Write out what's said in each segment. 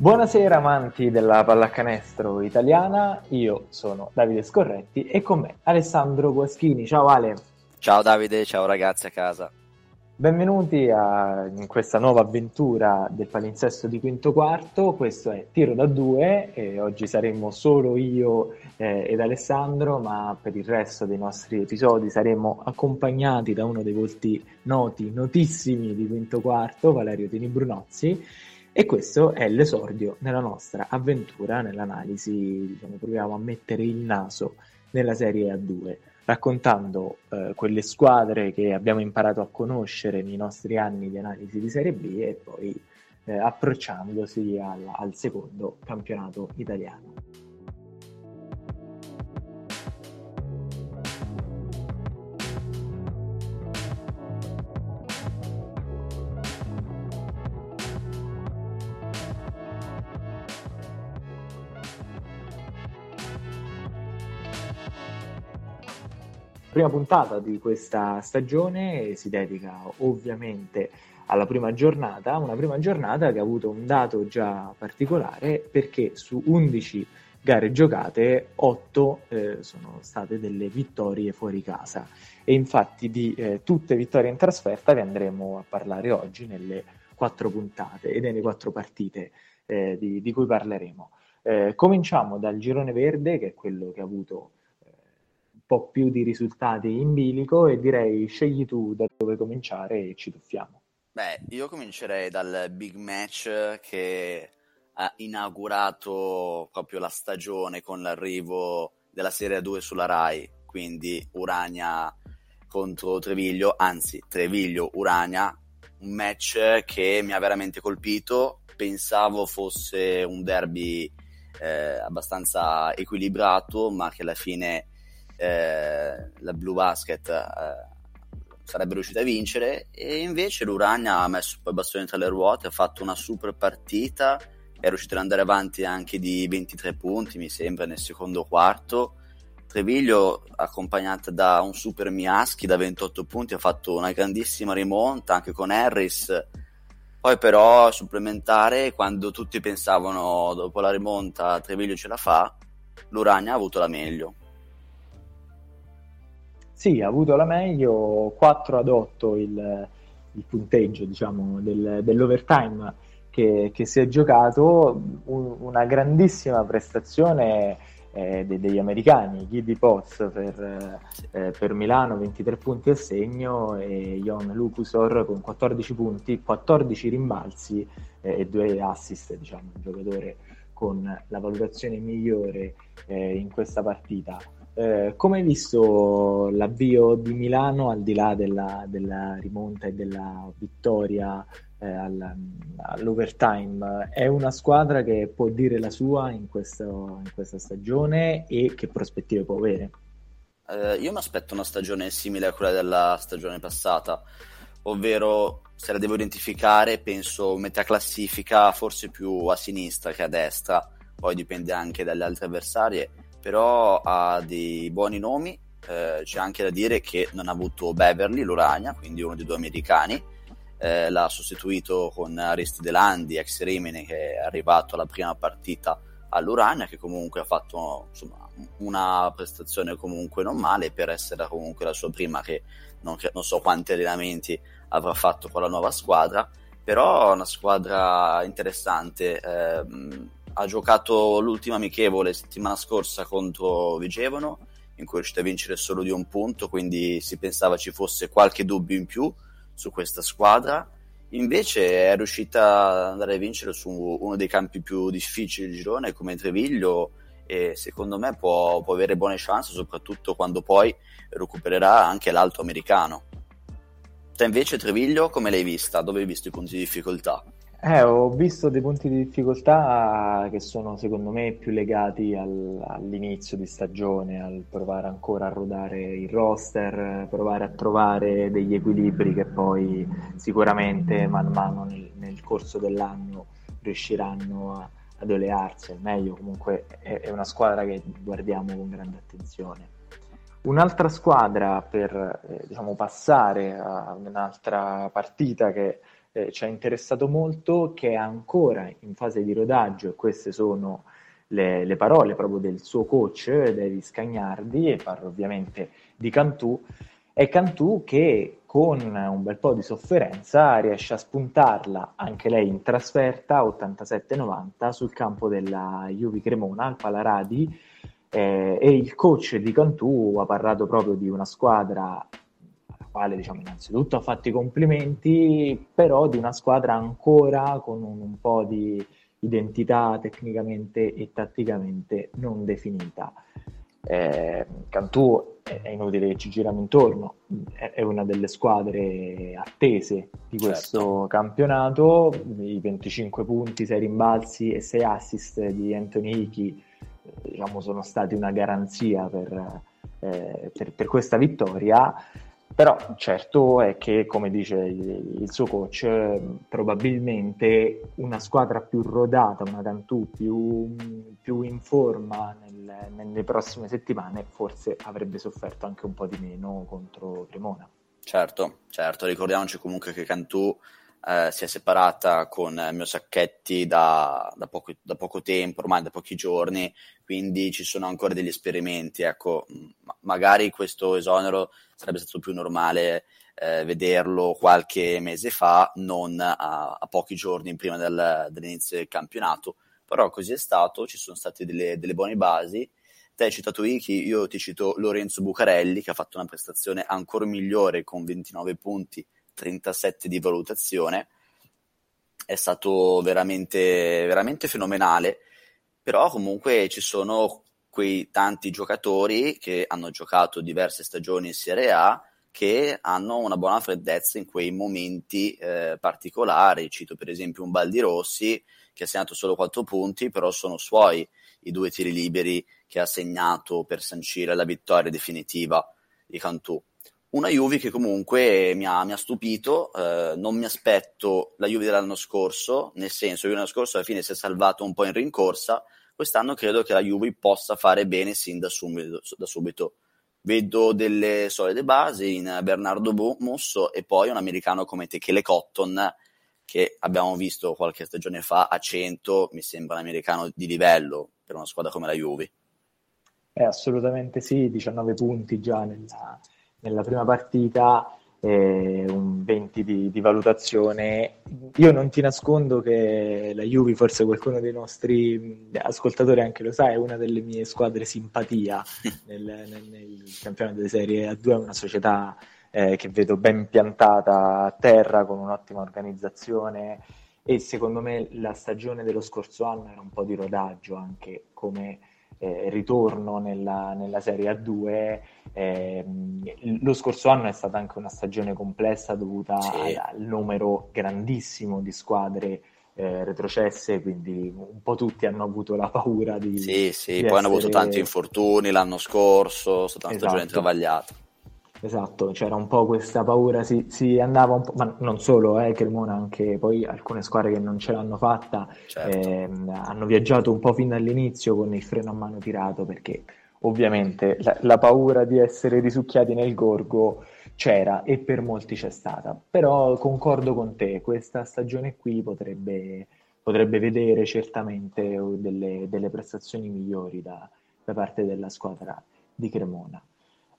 Buonasera amanti della pallacanestro italiana, io sono Davide Scorretti e con me Alessandro Guaschini. Ciao Ale. Ciao Davide, ciao ragazzi a casa. Benvenuti a, in questa nuova avventura del palinsesto di quinto quarto, questo è Tiro da due e oggi saremo solo io eh, ed Alessandro, ma per il resto dei nostri episodi saremo accompagnati da uno dei volti noti, notissimi di quinto quarto, Valerio Tini Brunozzi, e questo è l'esordio nella nostra avventura, nell'analisi, diciamo, proviamo a mettere il naso nella serie A2 raccontando eh, quelle squadre che abbiamo imparato a conoscere nei nostri anni di analisi di Serie B e poi eh, approcciandosi al, al secondo campionato italiano. Prima puntata di questa stagione si dedica ovviamente alla prima giornata, una prima giornata che ha avuto un dato già particolare perché su 11 gare giocate 8 eh, sono state delle vittorie fuori casa e infatti di eh, tutte vittorie in trasferta vi andremo a parlare oggi nelle quattro puntate e nelle quattro partite eh, di, di, cui parleremo. Eh, cominciamo dal girone verde che è quello che ha avuto po' più di risultati in bilico e direi scegli tu da dove cominciare e ci tuffiamo. Beh, io comincerei dal big match che ha inaugurato proprio la stagione con l'arrivo della Serie 2 sulla Rai, quindi Urania contro Treviglio, anzi Treviglio-Urania, un match che mi ha veramente colpito, pensavo fosse un derby eh, abbastanza equilibrato, ma che alla fine eh, la Blue Basket eh, sarebbe riuscita a vincere. E invece l'Urania ha messo poi bastone tra le ruote, ha fatto una super partita, è riuscito ad andare avanti anche di 23 punti mi sembra nel secondo quarto. Treviglio accompagnata da un super Miaschi da 28 punti ha fatto una grandissima rimonta anche con Harris. Poi però supplementare quando tutti pensavano dopo la rimonta Treviglio ce la fa l'Urania ha avuto la meglio sì, ha avuto la meglio, 4 ad 8 il, il punteggio diciamo, del, dell'overtime che, che, si è giocato, un, una grandissima prestazione eh, de, degli americani, Giddy Potts per, eh, per, Milano 23 punti a segno e Jon Lucusor con 14 punti, 14 rimbalzi eh, e 2 assist, diciamo, un giocatore con la valutazione migliore eh, in questa partita. Eh, come hai visto l'avvio di Milano al di là della, della rimonta e della vittoria eh, all, all'overtime? È una squadra che può dire la sua in, questo, in questa stagione e che prospettive può avere? Eh, io mi aspetto una stagione simile a quella della stagione passata, ovvero se la devo identificare penso metà classifica forse più a sinistra che a destra, poi dipende anche dalle altre avversarie però ha dei buoni nomi. Eh, c'è anche da dire che non ha avuto Beverly, l'Urania, quindi uno dei due americani. Eh, l'ha sostituito con Aristide Landi, ex Rimini, che è arrivato alla prima partita all'Urania, che comunque ha fatto insomma, una prestazione comunque non male per essere comunque la sua prima, che non, non so quanti allenamenti avrà fatto con la nuova squadra, però una squadra interessante. Eh, ha giocato l'ultima amichevole settimana scorsa contro Vigevano, in cui è riuscito a vincere solo di un punto, quindi si pensava ci fosse qualche dubbio in più su questa squadra. Invece è riuscita ad andare a vincere su uno dei campi più difficili del girone come Treviglio e secondo me può, può avere buone chance soprattutto quando poi recupererà anche l'alto americano. Te invece Treviglio come l'hai vista? Dove hai visto i punti di difficoltà? Eh, ho visto dei punti di difficoltà che sono secondo me più legati al, all'inizio di stagione, al provare ancora a rodare il roster, provare a trovare degli equilibri che poi sicuramente man mano nel, nel corso dell'anno riusciranno a, ad olearsi al meglio. Comunque è, è, una squadra che guardiamo con grande attenzione. Un'altra squadra per eh, diciamo, passare a un'altra partita che eh, ci ha interessato molto, che è ancora in fase di rodaggio, queste sono le, le parole proprio del suo coach, Davis Cagnardi, e parlo ovviamente di Cantù, è Cantù che con un bel po' di sofferenza riesce a spuntarla anche lei in trasferta 87-90 sul campo della Juve Cremona al Palaradi eh, e il coach di Cantù ha parlato proprio di una squadra quale diciamo innanzitutto ha fatto i complimenti però di una squadra ancora con un, un po' di identità tecnicamente e tatticamente non definita. Eh, Cantù è inutile che ci giriamo intorno, è una delle squadre attese di questo certo. campionato, i 25 punti, 6 rimbalzi e 6 assist di Anthony Hickey diciamo, sono stati una garanzia per, eh, per, per questa vittoria però certo è che, come dice il, il, suo coach, probabilmente una squadra più rodata, una Cantù più, più in forma nel, nelle prossime settimane, forse avrebbe sofferto anche un po' di meno contro Cremona. Certo, certo, ricordiamoci comunque che Cantù eh, si è separata con Mio Sacchetti da, da, poco, da, poco, tempo, ormai da pochi giorni, quindi ci sono ancora degli esperimenti. Ecco, ma magari questo esonero sarebbe stato più normale eh, vederlo qualche mese fa, non a, a pochi giorni prima del, dell'inizio del campionato. Però così è stato, ci sono state delle, delle buone basi. Te hai citato Iki, io ti cito Lorenzo Bucarelli che ha fatto una prestazione ancora migliore con 29 punti 37 di valutazione, è stato veramente, veramente fenomenale, però comunque ci sono quei tanti giocatori che hanno giocato diverse stagioni in Serie A che hanno una buona freddezza in quei momenti eh, particolari. Cito per esempio un Baldi Rossi che ha segnato solo 4 punti, però sono suoi i due tiri liberi che ha segnato per sancire la vittoria definitiva di Cantù. Una Juve che comunque mi ha, mi ha stupito, eh, non mi aspetto la Juve dell'anno scorso, nel senso che l'anno scorso alla fine si è salvato un po' in rincorsa, quest'anno credo che la Juve possa fare bene sin da subito. Da subito. Vedo delle solide basi in Bernardo Musso e poi un americano come Tekele Cotton, che abbiamo visto qualche stagione fa a 100, mi sembra un americano di livello per una squadra come la Juve. Eh, assolutamente sì, 19 punti già nella, nella prima partita eh, un 20 di, di, valutazione. Io non ti nascondo che la Juve, forse qualcuno dei nostri ascoltatori anche lo sa, è una delle mie squadre simpatia nel, nel, nel campionato di Serie A2, è una società eh, che vedo ben piantata a terra con un'ottima organizzazione e secondo me la stagione dello scorso anno era un po' di rodaggio anche come eh, ritorno nella, nella, Serie A2. Eh, lo scorso anno è stata anche una stagione complessa dovuta sì. al, numero grandissimo di squadre eh, retrocesse, quindi un po' tutti hanno avuto la paura di... Sì, sì, di poi essere... hanno avuto tanti infortuni l'anno scorso, è stata una esatto. stagione travagliata. Esatto, c'era un po' questa paura, si, si andava un po', ma non solo, eh, Cremona, anche poi alcune squadre che non ce l'hanno fatta certo. eh, hanno viaggiato un po' fin dall'inizio con il freno a mano tirato perché ovviamente la, la, paura di essere risucchiati nel gorgo c'era e per molti c'è stata, però concordo con te, questa stagione qui potrebbe, potrebbe vedere certamente delle, delle prestazioni migliori da, da parte della squadra di Cremona.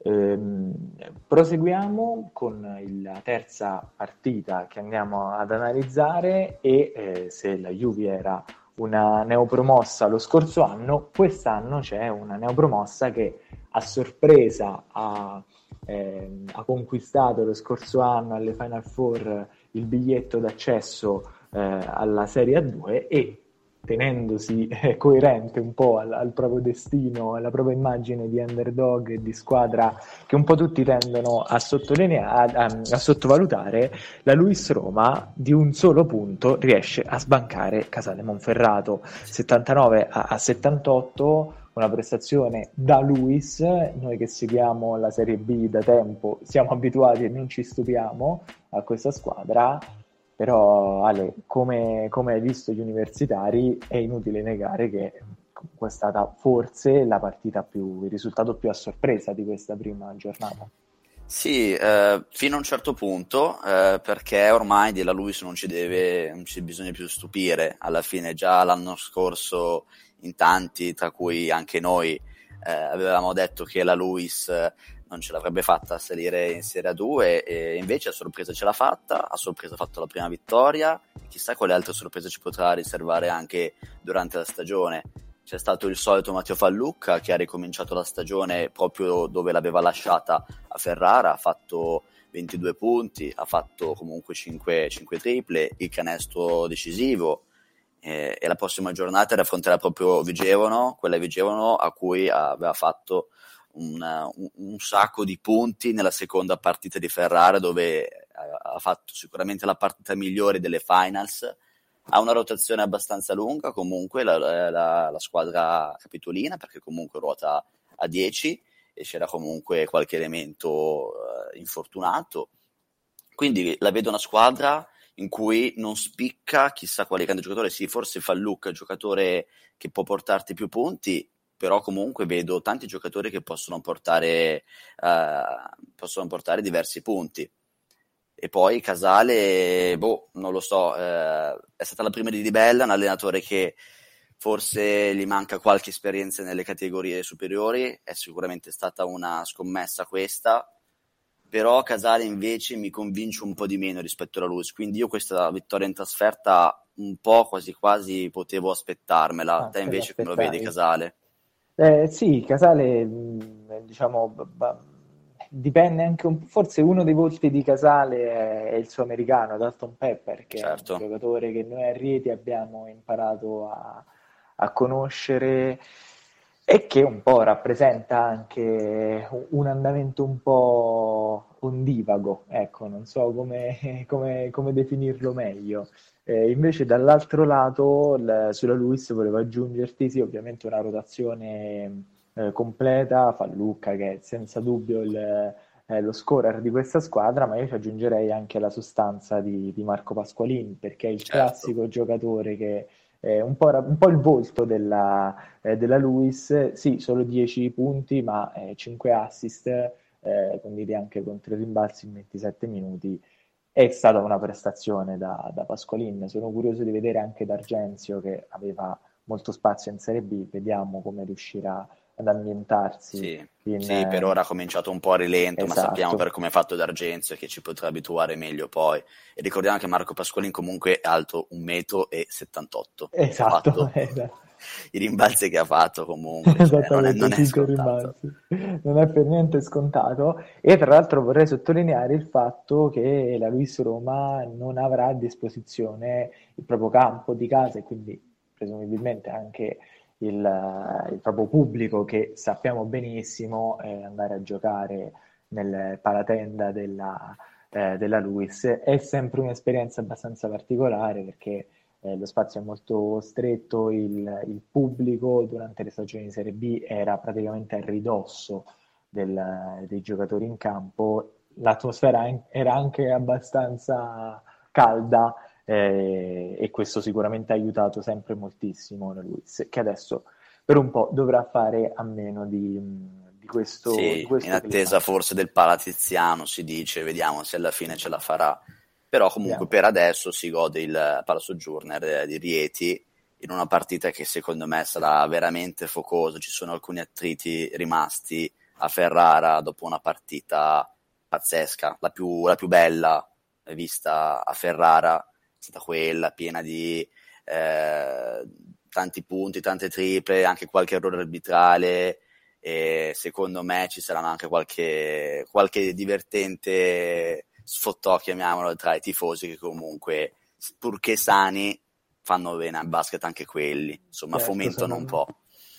Ehm, proseguiamo con la terza partita che andiamo ad analizzare e eh, se la Juve era una neopromossa lo scorso anno, quest'anno c'è una neopromossa che a sorpresa ha, eh, ha conquistato lo scorso anno alle Final Four il biglietto d'accesso eh, alla Serie A2 e tenendosi eh, coerente un po' al, al, proprio destino, alla propria immagine di underdog e di squadra che un po' tutti tendono a, sottolineare, a, a, sottovalutare, la Luis Roma di un solo punto riesce a sbancare Casale Monferrato. 79 a, a 78 una prestazione da Luis, noi che seguiamo la Serie B da tempo siamo abituati e non ci stupiamo a questa squadra però Ale, come, come hai visto gli universitari, è inutile negare che è stata forse la partita più, il risultato più a sorpresa di questa prima giornata. Sì, eh, fino a un certo punto, eh, perché ormai della Luis non ci deve, non ci bisogna più stupire. Alla fine, già l'anno scorso, in tanti, tra cui anche noi, eh, avevamo detto che la Luis non ce l'avrebbe fatta a salire in Serie A2 e invece a sorpresa ce l'ha fatta, a sorpresa ha fatto la prima vittoria, chissà quale altre sorprese ci potrà riservare anche durante la stagione. C'è stato il solito Matteo Fallucca che ha ricominciato la stagione proprio dove l'aveva lasciata a Ferrara, ha fatto 22 punti, ha fatto comunque 5, 5 triple, il canestro decisivo. E la prossima giornata affronterà proprio Vigevano, quella Vigevano a cui aveva fatto un, un, un, sacco di punti nella seconda partita di Ferrara dove ha fatto sicuramente la partita migliore delle finals ha una rotazione abbastanza lunga comunque la, la, la squadra capitolina perché comunque ruota a 10 e c'era comunque qualche elemento uh, infortunato. Quindi la vedo una squadra in cui non spicca chissà quale grande giocatore, sì, forse Luca, giocatore che può portarti più punti, però comunque vedo tanti giocatori che possono portare, uh, possono portare diversi punti. E poi Casale, boh, non lo so, eh, è stata la prima di Di Bella, un allenatore che forse gli manca qualche esperienza nelle categorie superiori, è sicuramente stata una scommessa questa, però Casale invece mi convince un po' di meno rispetto alla Luz, quindi io questa vittoria in trasferta un po' quasi quasi potevo aspettarmela, ah, te invece come lo vedi Casale? Eh, sì, Casale diciamo... B- dipende anche un po', forse uno dei volti di Casale è, il suo americano, Dalton Pepper, che certo. è un certo. giocatore che noi a Rieti abbiamo imparato a, a conoscere e che un po' rappresenta anche un andamento un po' ondivago, ecco, non so come, come, come definirlo meglio. Eh, invece dall'altro lato, l- sulla Luis volevo aggiungerti, sì, ovviamente una rotazione eh, completa, Fallucca che è senza dubbio il, eh, lo scorer di questa squadra, ma io ci aggiungerei anche la sostanza di, di Marco Pasqualini, perché è il certo. classico giocatore che è un po', un po il volto della, eh, della Luis, sì, solo 10 punti, ma 5 assist, eh, conditi anche con 3 rimbalzi in 27 minuti. È stata una prestazione da, da Pasqualin. Sono curioso di vedere anche D'Argenzio che aveva molto spazio in Serie B. Vediamo come riuscirà ad ambientarsi. Sì, in, sì, per ora ha cominciato un po' a rilento, esatto. ma sappiamo per come è fatto D'Argenzio che ci potrà abituare meglio poi. E ricordiamo che Marco Pasqualin comunque è alto 1,78 m. Esatto, esatto. I rimbalzi che ha fatto comunque, cioè, non, è, non, è non, è, per niente scontato. E tra l'altro vorrei sottolineare il fatto che la Luis Roma non avrà a disposizione il proprio campo di casa e quindi presumibilmente anche il, il proprio pubblico che sappiamo benissimo eh, andare a giocare nel palatenda della, eh, della Luis. È sempre un'esperienza abbastanza particolare perché eh, lo spazio è molto stretto, il, il, pubblico durante le stagioni di Serie B era praticamente a ridosso del, dei giocatori in campo, l'atmosfera era anche abbastanza calda eh, e questo sicuramente ha aiutato sempre moltissimo Luis, che adesso per un po' dovrà fare a meno di, di questo. Sì, di questo in attesa forse del Palatiziano si dice, vediamo se alla fine ce la farà. Però comunque yeah. per adesso si gode il Palasoggiorner di Rieti in una partita che secondo me sarà veramente focosa. Ci sono alcuni attriti rimasti a Ferrara dopo una partita pazzesca, la più, la più bella vista a Ferrara stata quella, piena di eh, tanti punti, tante triple, anche qualche errore arbitrale e secondo me ci saranno anche qualche, qualche divertente sfottò, chiamiamolo, tra i tifosi che comunque, purché sani, fanno bene al basket anche quelli, insomma certo, fomentano sono... un po'.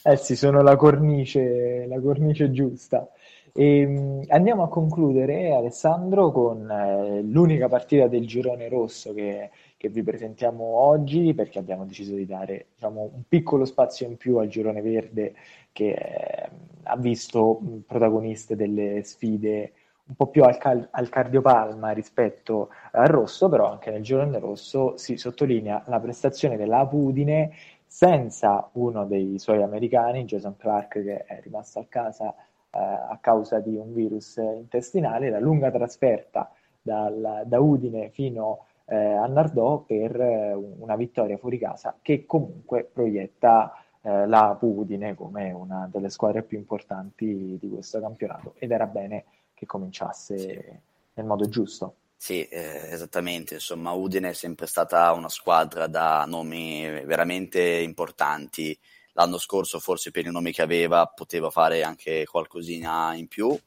Eh sì, sono la cornice, la cornice giusta. E, ehm, andiamo a concludere, Alessandro, con eh, l'unica partita del girone rosso che, che, vi presentiamo oggi, perché abbiamo deciso di dare diciamo, un piccolo spazio in più al girone verde che eh, ha visto protagoniste delle sfide un po' più al, cal- al, cardiopalma rispetto al rosso, però anche nel girone rosso si sottolinea la prestazione della Pudine senza uno dei suoi americani, Jason Clark, che è rimasto a casa a causa di un virus intestinale, la lunga trasferta dal, da Udine fino eh, a Nardò per eh, una vittoria fuori casa che comunque proietta eh, la Udine come una delle squadre più importanti di questo campionato. Ed era bene che cominciasse sì. nel modo giusto. Sì, eh, esattamente. Insomma, Udine è sempre stata una squadra da nomi veramente importanti. L'anno scorso, forse per i nomi che aveva, poteva fare anche qualcosina in più.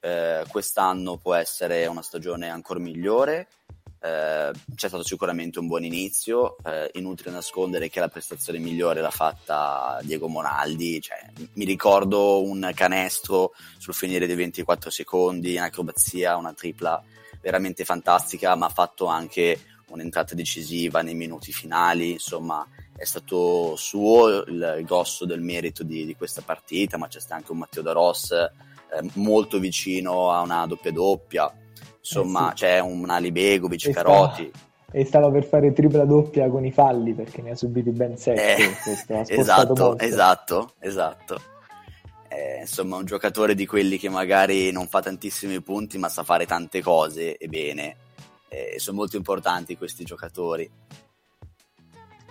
Eh, quest'anno può essere una stagione ancora migliore. Eh, c'è stato sicuramente un buon inizio. Eh, inutile nascondere che la prestazione migliore l'ha fatta Diego Monaldi. Cioè, mi ricordo un canestro sul finire dei 24 secondi, un'acrobazia, una tripla veramente fantastica, ma ha fatto anche un'entrata decisiva nei minuti finali, insomma è stato suo il grosso del merito di, di questa partita, ma c'è stato anche un Matteo Da Ross eh, molto vicino a una doppia doppia, insomma eh sì. c'è un Ali Begovic, e Carotti. Sta, e stava per fare tripla doppia con i falli perché ne ha subiti ben sette. Eh, esatto, esatto, esatto è insomma un giocatore di quelli che magari non fa tantissimi punti ma sa fare tante cose e bene e sono molto importanti questi giocatori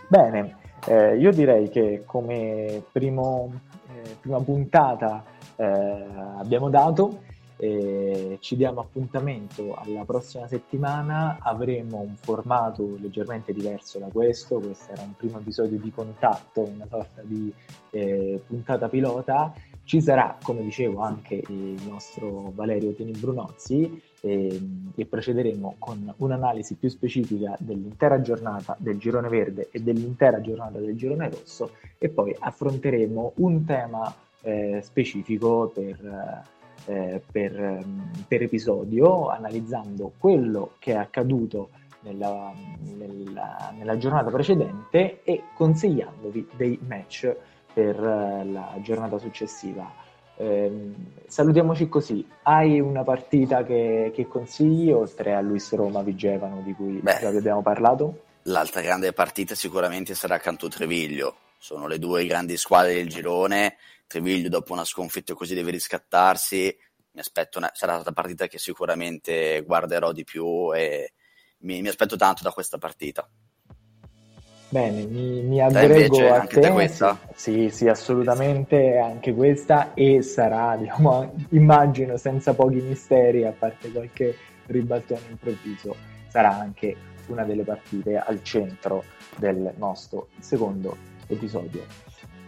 bene eh, io direi che come primo, eh, prima puntata eh, abbiamo dato ci diamo appuntamento alla prossima settimana. Avremo un formato leggermente diverso da questo. Questo era un primo episodio di contatto una sorta di eh, puntata pilota. Ci sarà, come dicevo, anche il nostro Valerio Tieni Brunozzi e, e procederemo con un'analisi più specifica dell'intera giornata del girone verde e dell'intera giornata del girone rosso e poi affronteremo un tema eh, specifico per, eh, per, per, episodio, analizzando quello che è accaduto nella, nella, nella giornata precedente e consigliandovi dei match per eh, la giornata successiva. Eh, salutiamoci così. Hai una partita che, che, consigli oltre a Luis Roma Vigevano di cui Beh, abbiamo parlato? L'altra grande partita sicuramente sarà Canto Treviglio. Sono le due grandi squadre del girone. Treviglio dopo una sconfitta così deve riscattarsi. Mi aspetto una, sarà una partita che sicuramente guarderò di più e mi, mi aspetto tanto da questa partita. Bene, mi, mi aggrego a anche te. questa? Sì, sì, assolutamente anche questa e sarà, diciamo, immagino senza pochi misteri, a parte qualche ribaltone improvviso, sarà anche una delle partite al centro del nostro secondo episodio.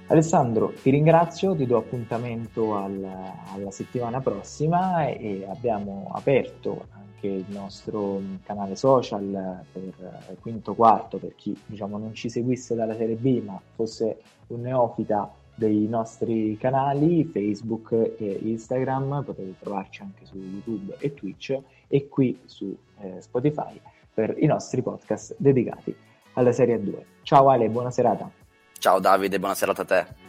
Alessandro, ti ringrazio, ti do appuntamento al, alla settimana prossima e abbiamo aperto anche il nostro canale social per quinto quarto per chi diciamo, non ci seguisse dalla Serie B ma fosse un neofita dei nostri canali Facebook e Instagram, potete trovarci anche su YouTube e Twitch e qui su eh, Spotify per i nostri podcast dedicati alla Serie 2. Ciao Ale, buona serata. Ciao Davide, buona serata a te.